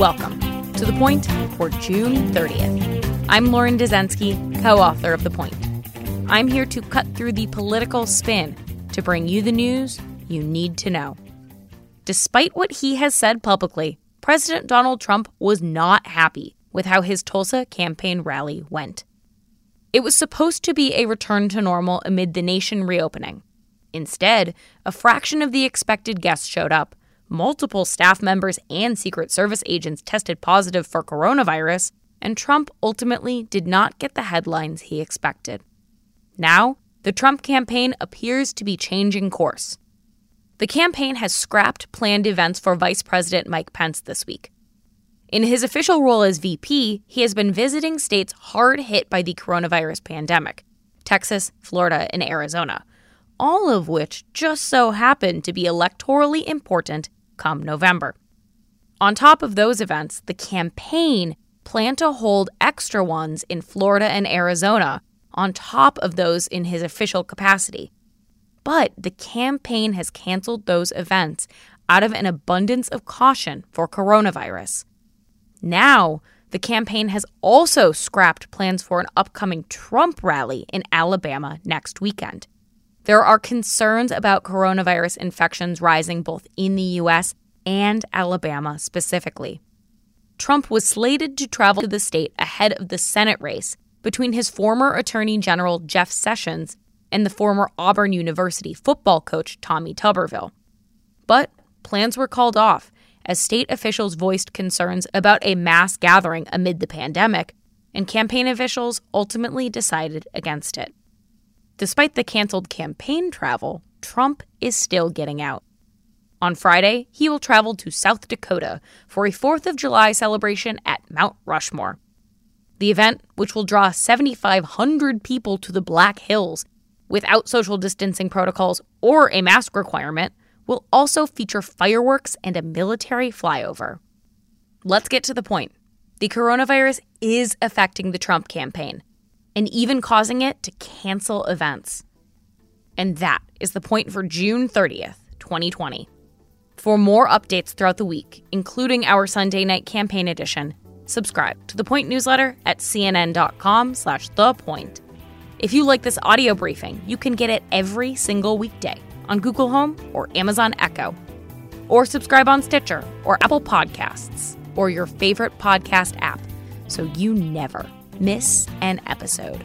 Welcome to The Point for June 30th. I'm Lauren Dezenski, co author of The Point. I'm here to cut through the political spin to bring you the news you need to know. Despite what he has said publicly, President Donald Trump was not happy with how his Tulsa campaign rally went. It was supposed to be a return to normal amid the nation reopening. Instead, a fraction of the expected guests showed up, multiple staff members and Secret Service agents tested positive for coronavirus, and Trump ultimately did not get the headlines he expected. Now, the Trump campaign appears to be changing course. The campaign has scrapped planned events for Vice President Mike Pence this week. In his official role as VP, he has been visiting states hard hit by the coronavirus pandemic Texas, Florida, and Arizona, all of which just so happen to be electorally important come November. On top of those events, the campaign planned to hold extra ones in Florida and Arizona on top of those in his official capacity. But the campaign has canceled those events out of an abundance of caution for coronavirus. Now, the campaign has also scrapped plans for an upcoming Trump rally in Alabama next weekend. There are concerns about coronavirus infections rising both in the U.S. and Alabama specifically. Trump was slated to travel to the state ahead of the Senate race between his former Attorney General Jeff Sessions and the former Auburn University football coach Tommy Tuberville. But plans were called off as state officials voiced concerns about a mass gathering amid the pandemic, and campaign officials ultimately decided against it. Despite the canceled campaign travel, Trump is still getting out. On Friday, he will travel to South Dakota for a 4th of July celebration at Mount Rushmore. The event, which will draw 7,500 people to the Black Hills without social distancing protocols or a mask requirement, will also feature fireworks and a military flyover. Let's get to the point. The coronavirus is affecting the Trump campaign and even causing it to cancel events. And that is the point for June 30th, 2020. For more updates throughout the week, including our Sunday night campaign edition, subscribe to the Point newsletter at cnn.com slash the point. If you like this audio briefing, you can get it every single weekday on Google Home or Amazon Echo. Or subscribe on Stitcher or Apple Podcasts or your favorite podcast app so you never miss an episode.